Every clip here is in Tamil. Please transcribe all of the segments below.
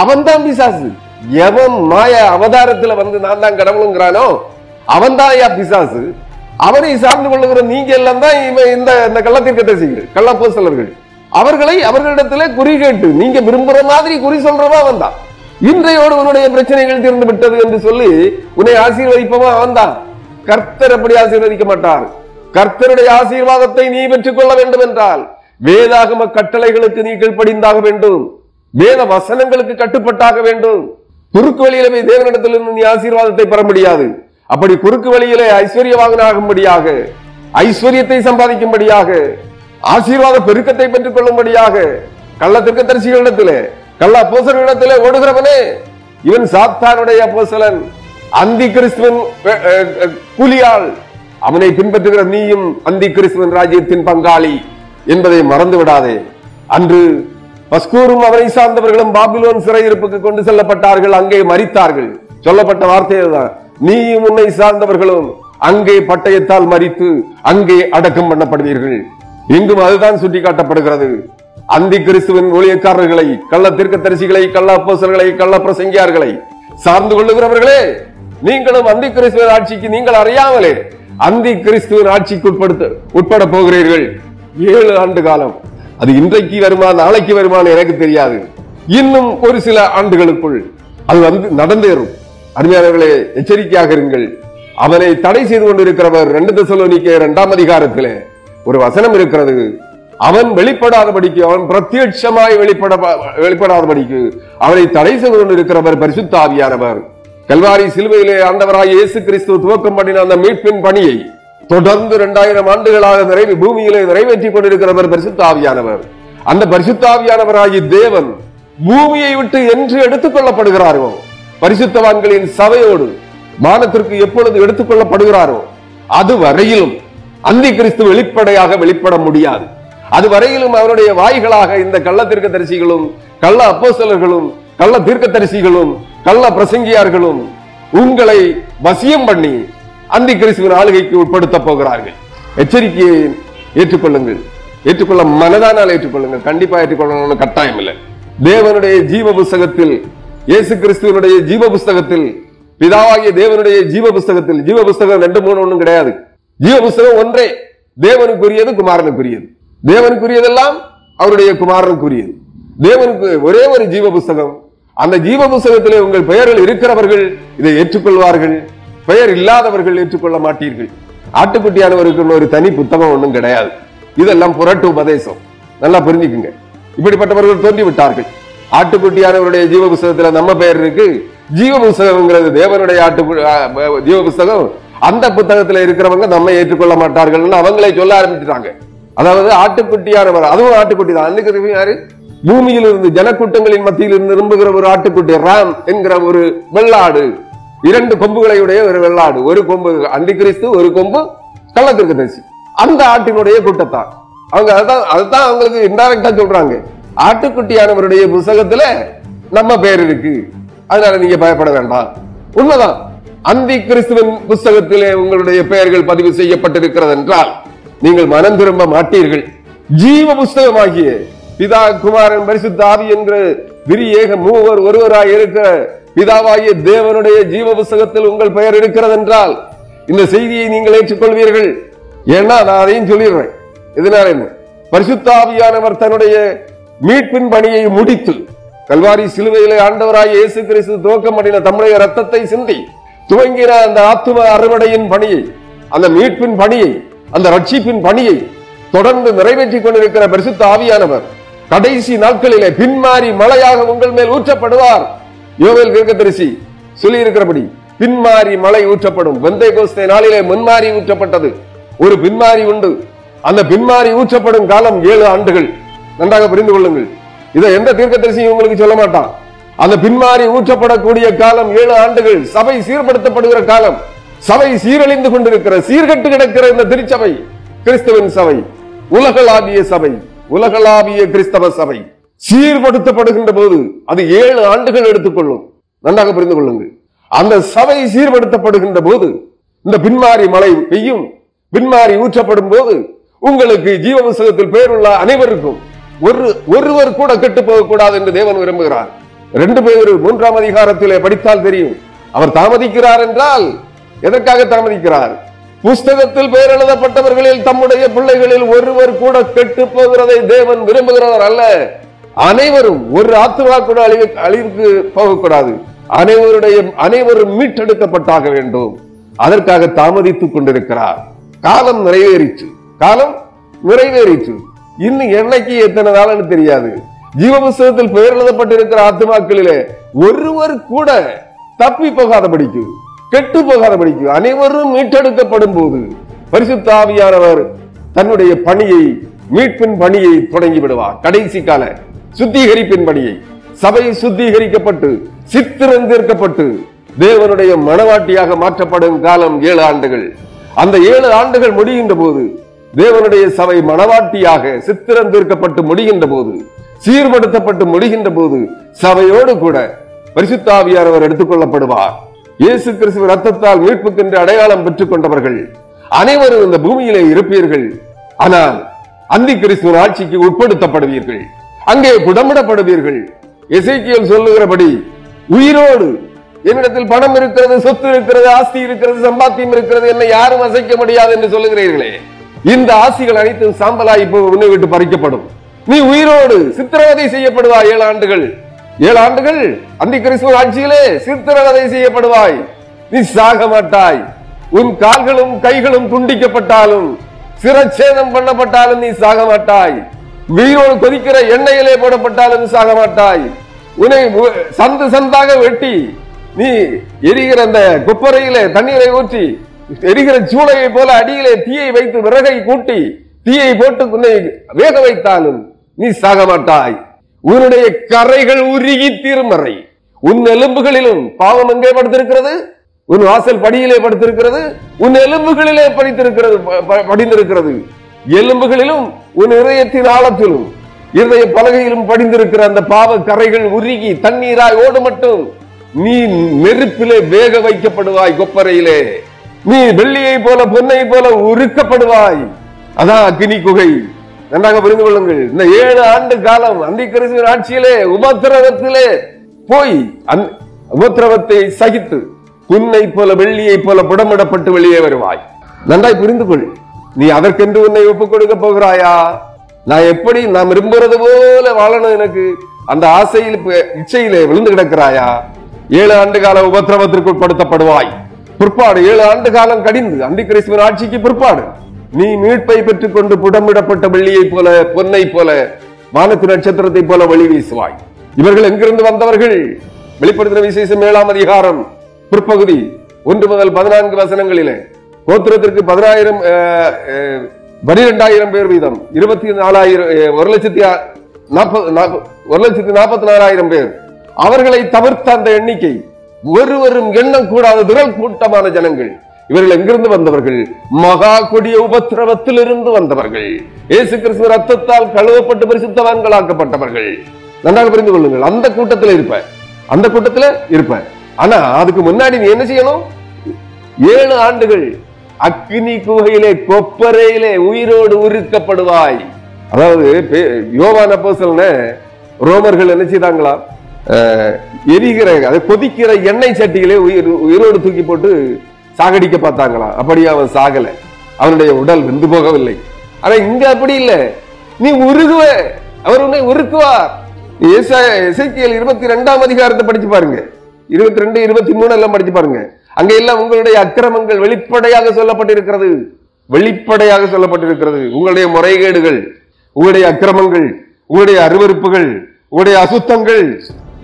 அவன் தான் பிசாசு. எவன் மாய அவதாரத்துல வந்து நான் தான் கடவுளுங்கிறானோ அவன் தான் ஐயா பிசாசு. அவனை சார்ந்து கொள்ளுகிற நீங்க எல்லாம் தான் இவன் இந்த இந்த கள்ளத்திற்கத்தை செய்கிற கள்ளப்போசலர்கள் அவர்களை அவர்களிடத்துல குறி கேட்டு நீங்க விரும்புற மாதிரி குறி சொல்றவா அவன் தான் இன்றையோடு உன்னுடைய பிரச்சனைகள் தீர்ந்து விட்டது என்று சொல்லி உன்னை ஆசீர்வதிப்பவன் அவன் தான் கர்த்தர் அப்படி ஆசீர்வதிக்க மாட்டார். கர்த்தருடைய ஆசீர்வாதத்தை நீ பெற்றுக் கொள்ள வேண்டும் என்றால் வேதாகம கட்டளைகளுக்கு நீ கீழ்ப்படிந்தாக வேண்டும். வேத வசனங்களுக்கு கட்டுப்பட்டாக வேண்டும். குறுக்கு வழியில போய் தேவனிடத்திலிருந்து நீ ஆசீர்வாதத்தை பெற முடியாது. அப்படி குறுக்கு வழியிலே ஐஸ்வர்யவாகனாகும்படியாக ஐஸ்வர்யத்தை சம்பாதிக்கும்படியாக ஆசீர்வாத பெருக்கத்தை பெற்றுக் கொள்ளும்படியாக கள்ளத்திற்கு தரிசிகளிடத்திலே கள்ள அப்போசர்களிடத்திலே ஓடுகிறவனே இவன் சாத்தானுடைய அப்போசலன் அந்தி கிறிஸ்துவன் கூலியால் அவனை பின்பற்றுகிற நீயும் அந்தி கிறிஸ்துவன் ராஜ்யத்தின் பங்காளி என்பதை மறந்து விடாதே அன்று பஸ்கூரும் அவரை சார்ந்தவர்களும் பாபிலோன் சிறையிருப்புக்கு கொண்டு செல்லப்பட்டார்கள் அங்கே மறித்தார்கள் சொல்லப்பட்ட வார்த்தை தான் நீயும் உன்னை சார்ந்தவர்களும் அங்கே பட்டயத்தால் மறித்து அங்கே அடக்கம் பண்ணப்படுவீர்கள். இங்கும் அதுதான் சுட்டிக்காட்டப்படுகிறது. அந்தி கிறிஸ்துவின் ஊழியக்காரர்களை கள்ள தீர்க்கதரிசிகளை கள்ள அப்போசர்களை கள்ள பிரசங்கியார்களை சார்ந்து கொள்ளுகிறவர்களே நீங்களும் அந்தி கிறிஸ்துவின் ஆட்சிக்கு நீங்கள் அறியாமலே அந்தி கிறிஸ்துவின் ஆட்சிக்கு உட்படுத்த உட்பட போகிறீர்கள். ஏழு ஆண்டு காலம். அது இன்றைக்கு வருமா நாளைக்கு வருமான்னு எனக்கு தெரியாது. இன்னும் ஒரு சில ஆண்டுகளுக்குள் அது வந்து நடந்தேறும். அருமையானவர்களே எச்சரிக்கையாக இருங்கள். அவனை தடை செய்து கொண்டிருக்கிறவர் ரெண்டு தசலோனிக்க இரண்டாம் அதிகாரத்திலே ஒரு வசனம் இருக்கிறது. அவன் வெளிப்படாதபடிக்கு அவன் பிரத்யட்சமாய் வெளிப்பட வெளிப்படாதபடிக்கு அவனை தடை செய்து கொண்டிருக்கிறவர் பரிசுத்த ஆவியானவர். கல்வாரி சிலுவையிலே ஆண்டவராக இயேசு கிறிஸ்து துவக்கம் பண்ணின அந்த மீட்பின் பணியை தொடர்ந்து இரண்டாயிரம் ஆண்டுகளாக நிறைவு பூமியிலே நிறைவேற்றிக் கொண்டிருக்கிறவர் பரிசுத்தாவியானவர். அந்த பரிசுத்தாவியானவராகி தேவன் பூமியை விட்டு என்று எடுத்துக் கொள்ளப்படுகிறாரோ? பரிசுத்தவான்களின் சபையோடு மானத்திற்கு எப்பொழுது எடுத்துக் கொள்ளப்படுகிறாரோ? அது வரையிலும் அந்தி கிறிஸ்து வெளிப்படையாக வெளிப்பட முடியாது. அது வரையிலும் அவருடைய வாய்களாக இந்த கள்ள தீர்க்கதரிசிகளும் கள்ள அப்போசலர்களும் கள்ள தீர்க்கதரிசிகளும் கள்ள பிரசங்கியார்களும் உங்களை வசியம் பண்ணி அந்தி கிறிஸ்துவின் ஆளுகைக்கு உட்படுத்த போகிறார்கள். எச்சரிக்கையை ஏற்றுக்கொள்ளுங்கள். ஏற்றுக்கொள்ள மனதானால் ஏற்றுக்கொள்ளுங்கள். கண்டிப்பா ஏற்றுக்கொள்ளணும்னு கட்டாயம் இல்லை. தேவனுடைய ஜீவ புஸ்தகத்தில் இயேசு கிறிஸ்துவனுடைய ஜீவ புஸ்தகத்தில் பிதாவாகிய தேவனுடைய ஜீவ புஸ்தகத்தில் ஜீவ புஸ்தகம் ரெண்டு மூணு ஒன்றும் கிடையாது. ஜீவ புஸ்தகம் ஒன்றே தேவனுக்குரியது குமாரனுக்குரியது. தேவனுக்குரியதெல்லாம் அவருடைய குமாரனுக்குரியது. தேவனுக்கு ஒரே ஒரு ஜீவ புஸ்தகம் அந்த ஜீவ புஸ்தகத்திலே உங்கள் பெயர்கள் இருக்கிறவர்கள் இதை ஏற்றுக்கொள்வார்கள். பெயர் இல்லாதவர்கள் ஏற்றுக்கொள்ள மாட்டீர்கள். ஆட்டுக்குட்டியானவருக்கு ஒரு தனி புத்தகம் ஒன்றும் கிடையாது. இதெல்லாம் புரட்டு உபதேசம். நல்லா புரிஞ்சுக்குங்க. இப்படிப்பட்டவர்கள் தோன்றி விட்டார்கள் ஆட்டுக்குட்டியானவருடைய ஜீவ புஸ்தகத்துல நம்ம பெயர் இருக்கு. ஜீவ புஸ்தகம்ங்கிறது தேவனுடைய ஆட்டு ஜீவ புஸ்தகம் அந்த புத்தகத்துல இருக்கிறவங்க நம்ம ஏற்றுக்கொள்ள மாட்டார்கள்னு அவங்களே சொல்ல ஆரம்பிச்சிட்டாங்க. அதாவது ஆட்டுக்குட்டியானவர் அதுவும் ஆட்டுக்குட்டி தான். அன்னைக்கு யாரு? பூமியில் இருந்து ஜனக்கூட்டங்களின் மத்தியில் இருந்து விரும்புகிற ஒரு ஆட்டுக்குட்டி ராம் என்கிற ஒரு வெள்ளாடு. இரண்டு கொம்புகளை உடைய ஒரு வெள்ளாடு ஒரு கொம்பு அந்தி கிறிஸ்து ஒரு கொம்பு கள்ளத்திற்கு தரிசி. அந்த ஆட்டினுடைய கூட்டத்தான். அவங்க அதான் அதுதான் அவங்களுக்கு இன்டைரக்டா சொல்றாங்க. ஆட்டுக்குட்டியானவருடைய புஸ்தகத்துல நம்ம பேர் இருக்கு. அதனால நீங்க பயப்பட வேண்டாம். உண்மைதான். அந்தி கிறிஸ்துவின் புஸ்தகத்திலே உங்களுடைய பெயர்கள் பதிவு செய்யப்பட்டிருக்கிறது என்றால் நீங்கள் மனம் திரும்ப மாட்டீர்கள். ஜீவ புஸ்தகமாகிய பிதா குமாரன் பரிசுத்தாவி என்று விரியேக மூவர் ஒருவராய் இருக்கிற பிதாவாகிய தேவனுடைய ஜீவ புஸ்தகத்தில் உங்கள் பெயர் இருக்கிறது என்றால் இந்த செய்தியை நீங்கள் ஏற்றுக்கொள்வீர்கள். ஏன்னா நான் அதையும் சொல்லிடுறேன். இதனால என்ன? பரிசுத்தாவியானவர் தன்னுடைய மீட்பின் பணியை முடித்து கல்வாரி சிலுவையிலே ஆண்டவராய் இயேசு கிறிஸ்து துவக்கம் பண்ணின தம்முடைய ரத்தத்தை சிந்தி துவங்கின அந்த ஆத்தும அறுவடையின் பணியை அந்த மீட்பின் பணியை அந்த ரட்சிப்பின் பணியை தொடர்ந்து நிறைவேற்றிக் கொண்டிருக்கிற பரிசுத்த ஆவியானவர் கடைசி நாட்களிலே பின்மாறி மழையாக உங்கள் மேல் ஊற்றப்படுவார். யோவேல் தீர்க்கதரிசி சொல்லி இருக்கிறபடி பின்மாறி மழை ஊற்றப்படும். வெந்தை கோஸ்தே நாளிலே முன்மாறி ஊற்றப்பட்டது. ஒரு பின்மாறி உண்டு. அந்த பின்மாறி ஊற்றப்படும் காலம் ஏழு ஆண்டுகள். நன்றாக புரிந்து கொள்ளுங்கள். இதை எந்த தீர்க்கதரிசியும் உங்களுக்கு சொல்ல மாட்டான்? அந்த பின்மாறி ஊற்றப்படக்கூடிய காலம் ஏழு ஆண்டுகள். சபை சீர்படுத்தப்படுகிற காலம். சபை சீரழிந்து கொண்டிருக்கிற சீர்கட்டு கிடக்கிற இந்த திருச்சபை கிறிஸ்துவின் சபை. உலகளாவிய சபை. உலகளாவிய கிறிஸ்தவ சபை. சீர்படுத்தப்படுகின்ற போது அது ஏழு ஆண்டுகள் எடுத்துக்கொள்ளும். நன்றாக புரிந்து கொள்ளுங்கள். அந்த சபை சீர்படுத்தப்படுகின்ற போது இந்த பின்மாறி மழை பெய்யும் பின்மாறி ஊற்றப்படும் போது உங்களுக்கு ஜீவ புஸ்தகத்தில் பெயருள்ள அனைவருக்கும் ஒரு ஒருவர் கூட கெட்டு போகக்கூடாது என்று தேவன் விரும்புகிறார். ரெண்டு பேர் மூன்றாம் அதிகாரத்திலே படித்தால் தெரியும். அவர் தாமதிக்கிறார் என்றால் எதற்காக தாமதிக்கிறார்? புஸ்தகத்தில் பெயர் எழுதப்பட்டவர்களில் தம்முடைய பிள்ளைகளில் ஒருவர் கூட கெட்டு போகிறதை தேவன் விரும்புகிறவர் அல்ல. அனைவரும் ஒரு ஆத்துமா கூட அழிவு அழிவுக்கு போகக்கூடாது. அனைவருடைய அனைவரும் மீட்டெடுக்கப்பட்டாக வேண்டும். அதற்காக தாமதித்துக் கொண்டிருக்கிறார். காலம் நிறைவேறிச்சு. காலம் நிறைவேறிச்சு. இன்னும் என்னைக்கு எத்தனை நாள்னு தெரியாது. ஜீவ புஸ்தகத்தில் பெயர் எழுதப்பட்டிருக்கிற ஆத்துமாக்களிலே ஒருவர் கூட தப்பி போகாத படிக்கு கெட்டு போகாதபடிக்கு அனைவரும் மீட்டெடுக்கப்படும் போது பரிசுத்தாவியானவர் தன்னுடைய பணியை மீட்பின் பணியை தொடங்கி விடுவார். கடைசி கால சுத்திகரிப்பின்படியை சபை சுத்திகரிக்கப்பட்டு சித்திரந்திருக்கப்பட்டு தேவனுடைய மனவாட்டியாக மாற்றப்படும் காலம் ஏழு ஆண்டுகள். அந்த ஏழு ஆண்டுகள் முடிகின்ற போது தேவனுடைய சபை மனவாட்டியாக சித்திரந்திருக்கப்பட்டு முடிகின்ற போது சீர்படுத்தப்பட்டு முடிகின்ற போது சபையோடு கூட பரிசுத்தாவியார் அவர் எடுத்துக்கொள்ளப்படுவார். இயேசு கிறிஸ்துவ ரத்தத்தால் மீட்புக்கென்று அடையாளம் பெற்றுக் கொண்டவர்கள் அனைவரும் இந்த பூமியிலே இருப்பீர்கள். ஆனால் அந்தி கிறிஸ்துவ ஆட்சிக்கு உட்படுத்தப்படுவீர்கள். அங்கே புடமிடப்படுவீர்கள். இசைக்கியல் சொல்லுகிறபடி உயிரோடு என்னிடத்தில் பணம் இருக்கிறது சொத்து இருக்கிறது ஆஸ்தி இருக்கிறது சம்பாத்தியம் இருக்கிறது என்னை யாரும் அசைக்க முடியாது என்று சொல்லுகிறீர்களே. இந்த ஆசிகள் அனைத்தும் சாம்பலாய் இப்போ உன்னை விட்டு பறிக்கப்படும். நீ உயிரோடு சித்திரவதை செய்யப்படுவாய் ஏழு ஆண்டுகள். ஏழு ஆண்டுகள்? அந்தி கிறிஸ்துவ ஆட்சியிலே சித்திரவதை செய்யப்படுவாய். நீ சாக மாட்டாய். உன் கால்களும் கைகளும் துண்டிக்கப்பட்டாலும் சிரச்சேதம் பண்ணப்பட்டாலும் நீ சாக மாட்டாய். உயிரோடு கொதிக்கிற எண்ணெயிலே போடப்பட்டாலும் சாக மாட்டாய். உன்னை சந்து சந்தாக வெட்டி நீ எரிகிற அந்த குப்பரையிலே தண்ணீரை ஊற்றி எரிகிற சூளையை போல அடியிலே தீயை வைத்து விறகை கூட்டி தீயை போட்டு உன்னை வேக வைத்தாலும் நீ சாக மாட்டாய். உன்னுடைய கரைகள் உருகி தீர்மறை. உன் எலும்புகளிலும் பாவம் எங்கே படுத்திருக்கிறது? உன் வாசல் படியிலே படுத்திருக்கிறது? உன் எலும்புகளிலே படித்திருக்கிறது ப- ப- படிந்திருக்கிறது. எலும்புகளிலும் உன் இதயத்தின் ஆழத்திலும் இதய பலகையிலும் படிந்திருக்கிற அந்த பாவ கரைகள் உருகி தண்ணீராய் ஓடு மட்டும் நீ நெருப்பிலே வேக வைக்கப்படுவாய் கொப்பரையிலே. நீ வெள்ளியை போல பொன்னை போல உருக்கப்படுவாய். அதான் அக்னி குகை. நன்றாக புரிந்து கொள்ளுங்கள். இந்த ஏழு ஆண்டு காலம் அந்தி கிறிஸ்துவின் ஆட்சியிலே உபத்திரவத்திலே போய் உபத்திரவத்தை சகித்து புன்னை போல வெள்ளியை போல புடமிடப்பட்டு வெளியே வருவாய். நன்றாய் புரிந்து கொள். நீ அதற்கென்று உன்னை ஒப்புக் கொடுக்க போகிறாயா? நான் எப்படி நான் விரும்புறது போல வாழணும் எனக்கு? அந்த ஆசையில் இச்சையிலே விழுந்து கிடக்கிறாயா? ஏழு ஆண்டு கால உபத்திரவத்திற்கு உட்படுத்தப்படுவாய் பிற்பாடு ஏழு ஆண்டு காலம் கடிந்து அந்தி கிறிஸ்துவின் ஆட்சிக்கு பிற்பாடு. நீ மீட்பை பெற்றுக் கொண்டு புடமிடப்பட்ட வெள்ளியை போல பொன்னை போல வானத்து நட்சத்திரத்தை போல வழி வீசுவாய். இவர்கள் எங்கிருந்து வந்தவர்கள்? வெளிப்படுத்தின விசேஷம் ஏழாம் அதிகாரம் பிற்பகுதி ஒன்று முதல் பதினான்கு வசனங்களிலே. கோத்திரத்திற்கு பதினாயிரம் பனிரெண்டாயிரம் பேர் வீதம். இருபத்தி நாலாயிரம் ஒரு லட்சத்தி நாற்பது ஒரு லட்சத்தி நாற்பத்தி நாலாயிரம் பேர். அவர்களை தவிர்த்த அந்த எண்ணிக்கை ஒருவரும் எண்ணம் கூடாத விரல் கூட்டமான ஜனங்கள். இவர்கள் எங்கிருந்து வந்தவர்கள்? மகா கொடிய உபத்திரவத்தில் இருந்து வந்தவர்கள். இயேசு கிறிஸ்து ரத்தத்தால் கழுவப்பட்டு பரிசுத்தவான்களாக்கப்பட்டவர்கள். நன்றாக புரிந்து கொள்ளுங்கள். அந்த கூட்டத்தில் இருப்ப. அந்த கூட்டத்தில் இருப்ப. ஆனா அதுக்கு முன்னாடி நீ என்ன செய்யணும்? ஏழு ஆண்டுகள் அக்னி குகையிலே கொப்பரையிலே உயிரோடு உருக்கப்படுவாய். அதாவது பே- யோவான் அப்போஸ்தலனை ரோமர்கள் என்ன செய்தாங்களா? எரிகிற அதை கொதிக்கிற எண்ணெய் சட்டிகளே உயிர் உயிரோடு தூக்கி போட்டு சாகடிக்க பார்த்தாங்களா? அப்படி அவன் சாகல. அவனுடைய உடல் வெந்து போகவில்லை. ஆனா இங்க அப்படி இல்லை. நீ உருகுவ. அவர் உன்னை உருக்குவார். இசைக்கியல் இருபத்தி ரெண்டாம் அதிகாரத்தை படிச்சு பாருங்க. இருபத்தி ரெண்டு இருபத்தி மூணு எல்லாம் படிச்சு பாருங்க. அங்கே எல்லாம் உங்களுடைய அக்கிரமங்கள் வெளிப்படையாக சொல்லப்பட்டிருக்கிறது. வெளிப்படையாக சொல்லப்பட்டிருக்கிறது. உங்களுடைய முறைகேடுகள் உங்களுடைய அக்கிரமங்கள் உங்களுடைய அருவருப்புகள் உங்களுடைய அசுத்தங்கள்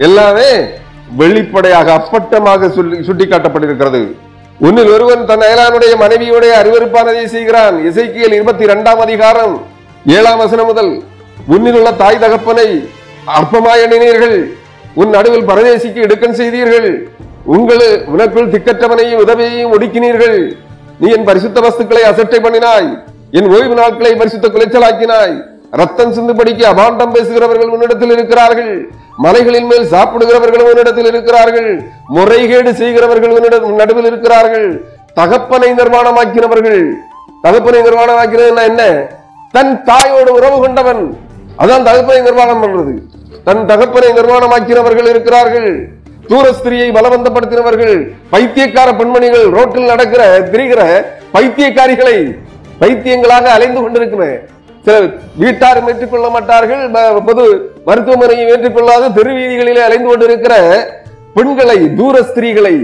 எல்லாமே வெளிப்படையாக அப்பட்டமாக சொல்லி சுட்டிக்காட்டப்பட்டிருக்கிறது. உன்னில் ஒருவன் தன் அயலானுடைய மனைவியுடைய அருவருப்பானதை செய்கிறான். இசைக்கியல் இருபத்தி இரண்டாம் அதிகாரம் ஏழாம் வசனம் முதல் உன்னில் உள்ள தாய் தகப்பனை அற்பமாய் எண்ணினீர்கள். உன் நடுவில் பரதேசிக்கு இடுக்கன் செய்தீர்கள். உங்களு உனக்குள் திக்கற்றவனையும் உதவியையும் ஒடுக்கினீர்கள். நீ என் பரிசுத்த வஸ்துக்களை அசட்டை பண்ணினாய். என் ஓய்வு நாட்களை பரிசுத்த குலைச்சலாக்கினாய். ரத்தம் சிந்துபடிக்கு அபாண்டம் பேசுகிறவர்கள் உன்னிடத்தில் இருக்கிறார்கள். மலைகளின் மேல் சாப்பிடுகிறவர்கள் உன்னிடத்தில் இருக்கிறார்கள். முறைகேடு செய்கிறவர்கள் உன்னிடம் நடுவில் இருக்கிறார்கள். தகப்பனை நிர்மாணமாக்கினவர்கள் தகப்பனை நிர்வாணமாக்கிறது என்ன? தன் தாயோடு உறவு கொண்டவன். அதான் தகப்பனை நிர்வாகம் பண்றது. தன் தகப்பனை நிர்மாணமாக்கினவர்கள் இருக்கிறார்கள். தூரஸ்திரியை பலவந்தப்படுத்தினவர்கள் பைத்தியக்கார பெண்மணிகள் ரோட்டில் நடக்கிற திரிகிற பைத்தியக்காரிகளை பைத்தியங்களாக அலைந்து கொண்டிருக்கிறன சில வீட்டாரும் ஏற்றுக்கொள்ள மாட்டார்கள் பொது மருத்துவமனையும் ஏற்றுக்கொள்ளாத தெருவீதிகளிலே அலைந்து கொண்டிருக்கிற பெண்களை தூர ஸ்திரீகளை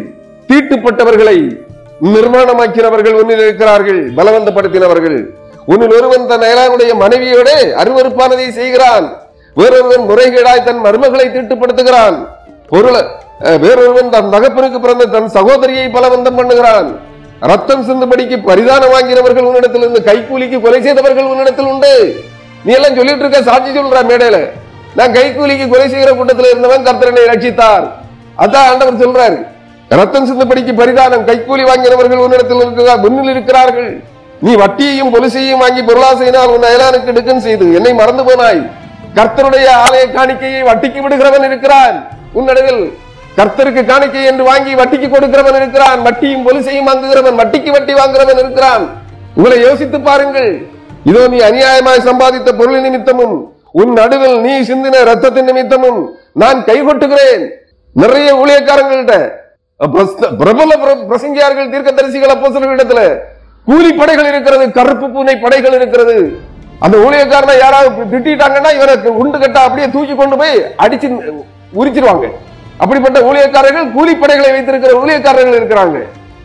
தீட்டுப்பட்டவர்களை நிர்மாணமாக்கினவர்கள் ஒன்றில் இருக்கிறார்கள் பலவந்தப்படுத்தினவர்கள். உன்னில் ஒருவன் தன் அயலானுடைய மனைவியோட அருவருப்பானதை செய்கிறான். வேறொருவன் முறைகேடாய் தன் மருமகளை தீட்டுப்படுத்துகிறான். பொருளை வேறொருவன் தன் தகப்பனுக்கு பிறந்த தன் சகோதரியை பலவந்தம் பண்ணுகிறான். ரத்தம் சிந்துபடிக்கு பரிதானம் வாங்கினவர்கள் உன்னிடத்தில் இருந்து கைக்கூலிக்கு கொலை செய்தவர்கள் உன்னிடத்தில் உண்டு. நீ எல்லாம் சொல்லிட்டு இருக்க சாட்சி சொல்ற மேடையில. நான் கைக்கூலிக்கு கொலை செய்கிற கூட்டத்தில் இருந்தவன் கர்த்தரனை ரட்சித்தார் அதான் ஆண்டவர் சொல்றாரு. ரத்தம் சிந்தபடிக்கு பரிதானம் கைக்கூலி வாங்கினவர்கள் உன்னிடத்தில் இருக்கிறார் முன்னில் இருக்கிறார்கள். நீ வட்டியையும் பொலிசையும் வாங்கி பொருளாசையினால் உன் அயலானுக்கு எடுக்கன் செய்து என்னை மறந்து போனாய். கர்த்தருடைய ஆலய காணிக்கையை வட்டிக்கு விடுகிறவன் இருக்கிறான். உன்னிடத்தில் கர்த்தருக்கு காணிக்கை என்று வாங்கி வட்டிக்கு கொடுக்கிறவன் இருக்கிறான். வட்டியும் பொலிசையும் வாங்குகிறவன் வட்டிக்கு வட்டி வாங்குகிறவன் இருக்கிறான். உங்களை யோசித்து பாருங்கள். இதோ நீ அநியாயமாய் சம்பாதித்த பொருள் நிமித்தமும் உன் நடுவில் நீ சிந்தின ரத்தத்தின் நிமித்தமும் நான் கைகொட்டுகிறேன். நிறைய ஊழியக்காரங்கள்ட்ட பிரபல பிர- பிரசங்கியார்கள் தீர்க்கதரிசிகள் அப்போஸ்தலர்களிடத்துல கூலி படைகள் இருக்கிறது கருப்பு பூனை படைகள் இருக்கிறது. அந்த ஊழியக்காரனை யாராவது திட்டாங்கன்னா இவரை உண்டு கட்டா அப்படியே தூக்கி கொண்டு போய் அடிச்சு உரிச்சிருவாங்க. அப்படிப்பட்ட ஊழியக்காரர்கள் கூலிப்படைகளை வைத்திருக்கிற ஊழியக்காரர்கள் இருக்கிறாங்க.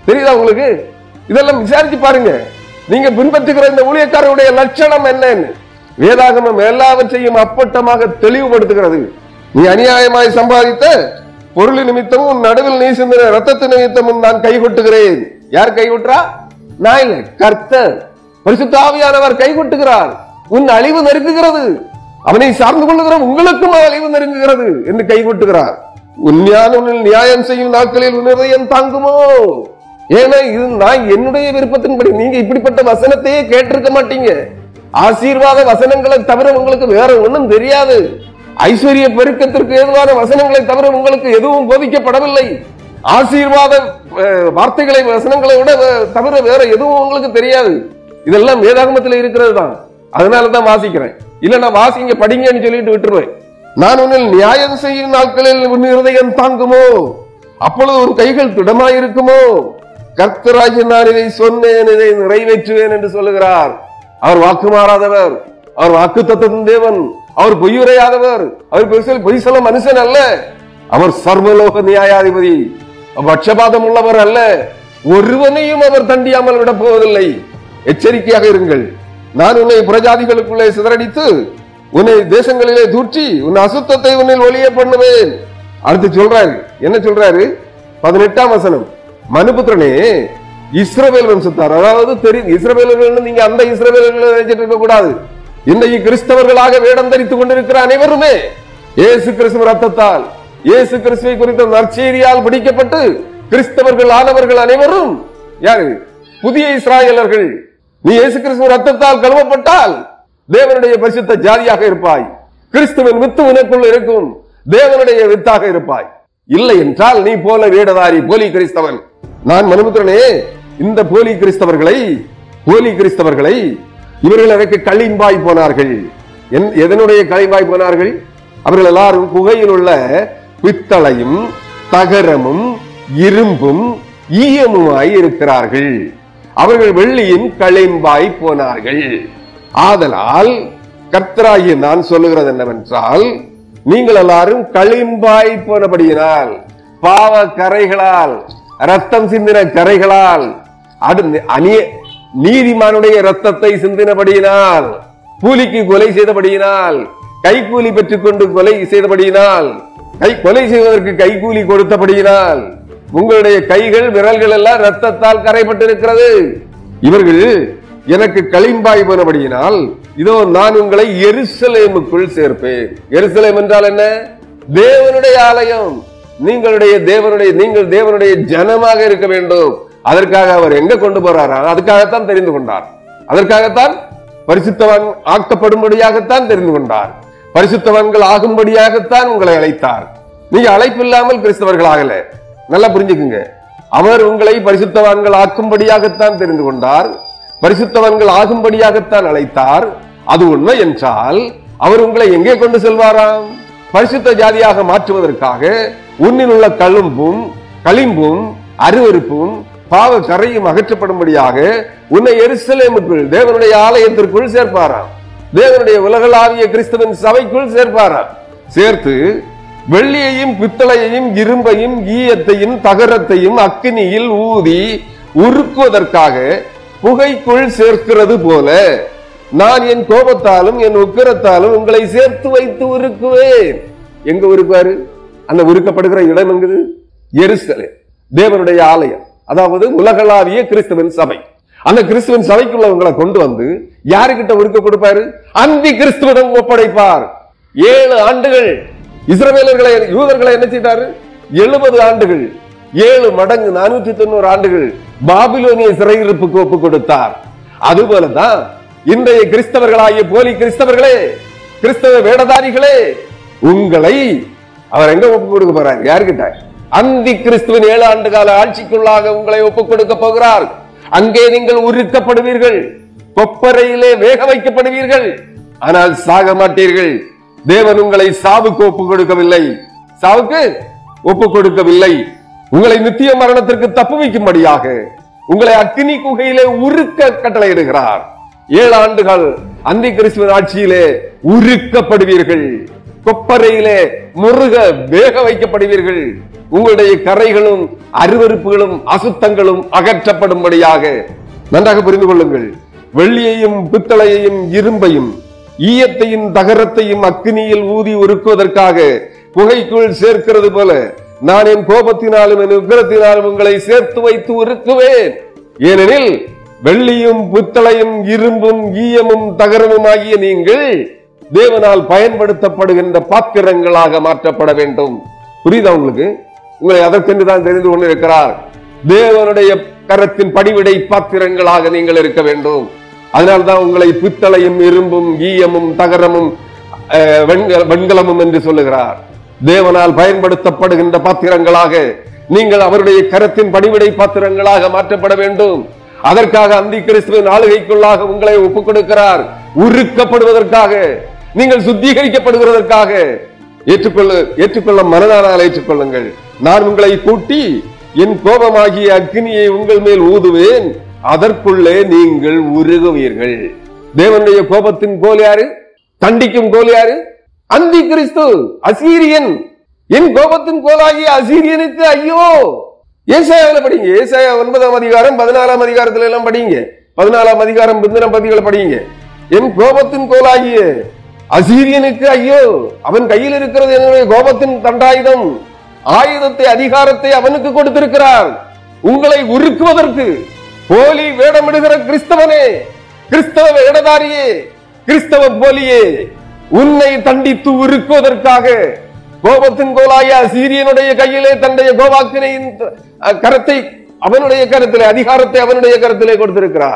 தெரியுதா உங்களுக்கு? இதெல்லாம் விசாரிச்சு பாருங்க. நீங்க பின்பற்றுகிற இந்த ஊழியக்காரருடைய லட்சணம் என்னன்னு. வேதாகமம் எல்லாவற்றையும் அப்பட்டமாக தெளிவுபடுத்துகிறது. நீ அநியாயமாய் சம்பாதித்த பொருள் நிமித்தமும் உன் நடுவில் நீ சிந்தின ரத்தத்து நிமித்தமும் நான் கைகொட்டுகிறேன். யார் கைகொட்டுறா? நான் இல்லை கர்த்தர். பரிசுத்தாவியானவர் கைகொட்டுகிறார். உன் அழிவு நெருங்குகிறது. அவனை சார்ந்து கொள்ளுகிற உங்களுக்கும் அழிவு நெருங்குகிறது என்று கைவிட்டுகிறார் உண்மையான உன்னில் நியாயம் செய்யும் நாட்களில் உன் தாங்குமோ? ஏன்னா இது நான் என்னுடைய விருப்பத்தின்படி நீங்க இப்படிப்பட்ட வசனத்தையே கேட்டிருக்க மாட்டீங்க. ஆசீர்வாத வசனங்களை தவிர உங்களுக்கு வேற ஒன்றும் தெரியாது. ஐஸ்வர்ய பெருக்கத்திற்கு ஏதுவான வசனங்களை தவிர உங்களுக்கு எதுவும் போதிக்கப்படவில்லை. ஆசீர்வாத வார்த்தைகளை வசனங்களை விட வே- தவிர வேற எதுவும் உங்களுக்கு தெரியாது. இதெல்லாம் வேதாகமத்தில் இருக்கிறது தான் அதனால தான் வாசிக்கிறேன். இல்ல நான் வாசிங்க படிங்கன்னு சொல்லிட்டு விட்டுருவேன். நான் உன்னில் நியாயம் செய்யும் நாட்களில் உன் இருதயம் தாங்குமோ? அப்பொழுது உன் கைகள் திடமாயிருக்குமோ? கர்த்தராகிய நான் இதை சொன்னேன் இதை நிறைவேற்றுவேன் என்று சொல்லுகிறார். அவர் வாக்கு மாறாதவர். அவர் வாக்கு தத்துவத்தின் தேவன். அவர் பொய்யுரையாதவர் அவர் பெருசில் பொய் சொல்ல மனுஷன் அல்ல. அவர் சர்வலோக நியாயாதிபதி. பட்சபாதம் உள்ளவர் அல்ல. ஒருவனையும் அவர் தண்டியாமல் விட போவதில்லை. எச்சரிக்கையாக இருங்கள். நான் உன்னை புறஜாதிகளுக்குள்ளே சிதறடித்து உன்னை தேசங்களிலே தூற்றி உன் அசுத்தத்தை உன்னில் ஒளிய பண்ணுவேன். அடுத்து சொல்றாரு. என்ன சொல்றாரு? பதினெட்டாம் வசனம். மனுபுத்திரனே இஸ்ரவேல் வம்சத்தார் அதாவது தெரியும் இஸ்ரவேலர்கள் நீங்க அந்த இஸ்ரவேலர்கள் நினைச்சிட்டு இருக்க கூடாது. இன்றைக்கு கிறிஸ்தவர்களாக வேடம் தரித்துக் கொண்டிருக்கிற அனைவருமே இயேசு கிறிஸ்துவ ரத்தத்தால் இயேசு கிறிஸ்துவை குறித்த நற்செய்தியால் பிடிக்கப்பட்டு கிறிஸ்தவர்கள் ஆனவர்கள் அனைவரும் யாரு? புதிய இஸ்ராயலர்கள். நீ இயேசு கிறிஸ்துவ ரத்தத்தால் கழுவப்பட்டால் தேவனுடைய பரிசுத்த ஜாதியாக இருப்பாய். கிறிஸ்துவின் வித்து உனக்குள் இருக்கும். தேவனுடைய வித்தாக இருப்பாய். இல்லை என்றால் நீ போல வேடதாரி போலி கிறிஸ்தவன். நான் மனுபுத்திரனே இந்த போலி கிறிஸ்தவர்களை போலி கிறிஸ்தவர்களை இவர்கள் எனக்கு களிம்பாய் போனார்கள். என்- எதனுடைய களிம்பாய் போனார்கள்? அவர்கள் எல்லாரும் குகையில் உள்ள பித்தளையும் தகரமும் இரும்பும் ஈயமுமாய் இருக்கிறார்கள். அவர்கள் வெள்ளியின் களிம்பாய் போனார்கள். ஆதலால் கர்த்தராகிய நான் சொல்லுகிறது என்னவென்றால் நீங்கள் எல்லாரும் களிம்பாய் போனபடியினால் பாவ கரைகளால் ரத்தம் சிந்தின கரைகளால் அடு நீதிமானுடைய ரத்தத்தை சிந்தினபடியினால் கூலிக்கு கொலை செய்தபடியினால் கைக்கூலி பெற்றுக்கொண்டு கொலை செய்தபடியினால் கை கொலை செய்வதற்கு கைக்கூலி கொடுத்தபடியினால் உங்களுடைய கைகள் விரல்கள் எல்லாம் ரத்தத்தால் கரைப்பட்டிருக்கிறது. இவர்கள் எனக்கு களிம்பாய் போனபடியினால் இதோ நான் உங்களை எருசலேமுக்குள் சேர்ப்பேன். எருசலேம் என்றால் என்ன? தேவனுடைய ஆலயம். நீங்களுடைய தேவனுடைய நீங்கள் தேவனுடைய ஜனமாக இருக்க வேண்டும். அதற்காக அவர் எங்க கொண்டு போறாரா? அதுக்காகத்தான் தெரிந்து கொண்டார். அதற்காகத்தான் பரிசுத்தவன் ஆக்கப்படும்படியாகத்தான் தெரிந்து கொண்டார். பரிசுத்தவன்கள் ஆகும்படியாகத்தான் உங்களை அழைத்தார். நீங்க அழைப்பில்லாமல் கிறிஸ்தவர்கள் ஆகல நல்லா புரிஞ்சுக்குங்க. அவர் உங்களை பரிசுத்தவான்கள் ஆக்கும்படியாகத்தான் தெரிந்து கொண்டார். பரிசுத்தவான்கள் ஆகும்படியாகத்தான் அழைத்தார். அது உண்மை என்றால் அவர் உங்களை எங்கே கொண்டு செல்வாராம்? பரிசுத்த ஜாதியாக மாற்றுவதற்காக உன்னில் உள்ள கழும்பும் களிம்பும் அருவருப்பும் பாவ கரையும் அகற்றப்படும்படியாக உன்னை எருசலேமுக்குள் தேவனுடைய ஆலயத்திற்குள் சேர்ப்பாராம். தேவனுடைய உலகளாவிய கிறிஸ்தவன் சபைக்குள் சேர்ப்பாராம். சேர்த்து வெள்ளியையும் பித்தளையையும் இரும்பையும் ஈயத்தையும் தகரத்தையும் அக்கினியில் ஊதி உருக்குவதற்காக புகைக்குள் சேர்க்கிறது போல நான் என் கோபத்தாலும் என் உக்கிரத்தாலும் உங்களை சேர்த்து வைத்து உருக்குவேன். எங்க உருக்குவாரு? அந்த உருக்கப்படுகிற இடம் எங்குது? எருசலே தேவனுடைய ஆலயம் அதாவது உலகளாவிய கிறிஸ்துவின் சபை. அந்த கிறிஸ்துவின் சபைக்குள்ளவங்களை கொண்டு வந்து யாருக்கிட்ட உருக்க கொடுப்பாரு? அந்தி கிறிஸ்துவிடம் ஒப்படைப்பார். ஏழு ஆண்டுகள் இஸ்ரவேலர்களை யூதர்களை என்ன செய்தாரு? எழுபது ஆண்டுகள் ஏழு மடங்கு நானூத்தி தொண்ணூறு ஆண்டுகள் பாபிலோனிய சிறையிருப்புக்கு ஒப்பு கொடுத்தார். அதுபோலதான் இன்றைய கிறிஸ்தவர்களாகிய போலி கிறிஸ்தவர்களே கிறிஸ்தவ வேடதாரிகளே உங்களை அவர் எங்க ஒப்பு கொடுக்க போறார்? யாருக்கிட்ட அந்தி கிறிஸ்துவின் ஏழு ஆண்டு கால ஆட்சிக்குள்ளாக உங்களை ஒப்பு கொடுக்க போகிறார். அங்கே நீங்கள் உருக்கப்படுவீர்கள். கொப்பரையிலே வேக வைக்கப்படுவீர்கள். ஆனால் சாக மாட்டீர்கள். தேவன் உங்களை சாவுக்கு ஒப்பு கொடுக்கவில்லை. சாவுக்கு ஒப்பு கொடுக்கவில்லை. உங்களை நித்திய மரணத்திற்கு தப்புவிக்கும்படியாக உங்களை அக்னி குகையிலே உருக்க கட்டளையிடுகிறார். ஏழு ஆண்டுகள் அந்தி கிறிஸ்துவ ஆட்சியிலே உருக்கப்படுவீர்கள். கொப்பரையிலே முருக வேக வைக்கப்படுவீர்கள். உங்களுடைய கரைகளும் அருவருப்புகளும் அசுத்தங்களும் அகற்றப்படும்படியாக நன்றாக புரிந்து கொள்ளுங்கள். வெள்ளியையும் பித்தளையையும் இரும்பையும் ஈயத்தையும் தகரத்தையும் அக்னியில் ஊதி உருக்குவதற்காக புகைக்குள் சேர்க்கிறது போல நான் என் கோபத்தினாலும் என் உக்கிரத்தினாலும் உங்களை சேர்த்து வைத்து உருக்குவேன். ஏனெனில் வெள்ளியும் புத்தளையும் இரும்பும் ஈயமும் தகரமும் ஆகிய நீங்கள் தேவனால் பயன்படுத்தப்படுகின்ற பாத்திரங்களாக மாற்றப்பட வேண்டும். புரியுதா உங்களுக்கு? உங்களை அதற்கென்று தான் தெரிந்து கொண்டிருக்கிறார். தேவனுடைய கரத்தின் படிவிடை பாத்திரங்களாக நீங்கள் இருக்க வேண்டும். அதனால்தான் உங்களை பித்தளையும் இரும்பும் ஈயமும் தகரமும் அஹ், வெண்கலமும் என்று சொல்லுகிறார். தேவனால் பயன்படுத்தப்படுகின்ற பாத்திரங்களாக நீங்கள் அவருடைய கரத்தின் பணிவிடை பாத்திரங்களாக மாற்றப்பட வேண்டும். அதற்காக அந்தி கிறிஸ்துவின் ஆளுகைக்குள்ளாக உங்களை ஒப்புக் கொடுக்கிறார். உருக்கப்படுவதற்காக நீங்கள் சுத்திகரிக்கப்படுகிறதற்காக. ஏற்றுக்கொள்ள ஏற்றுக்கொள்ள மனதானால் ஏற்றுக்கொள்ளுங்கள். நான் உங்களை கூட்டி என் கோபமாகிய அக்னியை உங்கள் மேல் ஊதுவேன். அதற்குள்ளே நீங்கள் உருகுவீர்கள். தேவனுடைய கோபத்தின் கோல் யாரு? தண்டிக்கும் கோல் யாரு? அந்தி கிறிஸ்து அசீரியன். என் கோபத்தின் கோலாகிய அசீரியனுக்கு ஐயோ! ஏசாயாவில் படிங்க. ஏசாயா ஒன்பதாம் அதிகாரம் பதினாலாம் அதிகாரத்துல எல்லாம் படிங்க. பதினாலாம் அதிகாரம் பிந்தின பதிகளை படிங்க. என் கோபத்தின் கோலாகிய அசீரியனுக்கு ஐயோ! அவன் கையில் இருக்கிறது என்னுடைய கோபத்தின் தண்டாயுதம். ஆயுதத்தை அதிகாரத்தை அவனுக்கு கொடுத்திருக்கிறார். உங்களை உருக்குவதற்கு போலி வேடமிடுகிற கிறிஸ்தவனே கிறிஸ்தவ வேடதாரியே கிறிஸ்தவ போலியே உன்னை தண்டித்து உருக்குவதற்காக கோபத்தின் கோலாய சீரியனுடைய கையிலே தன்னுடைய கோபாக்கினையின் கரத்தை அவனுடைய கருத்திலே அதிகாரத்தை அவனுடைய கருத்திலே கொடுத்திருக்கிறார்.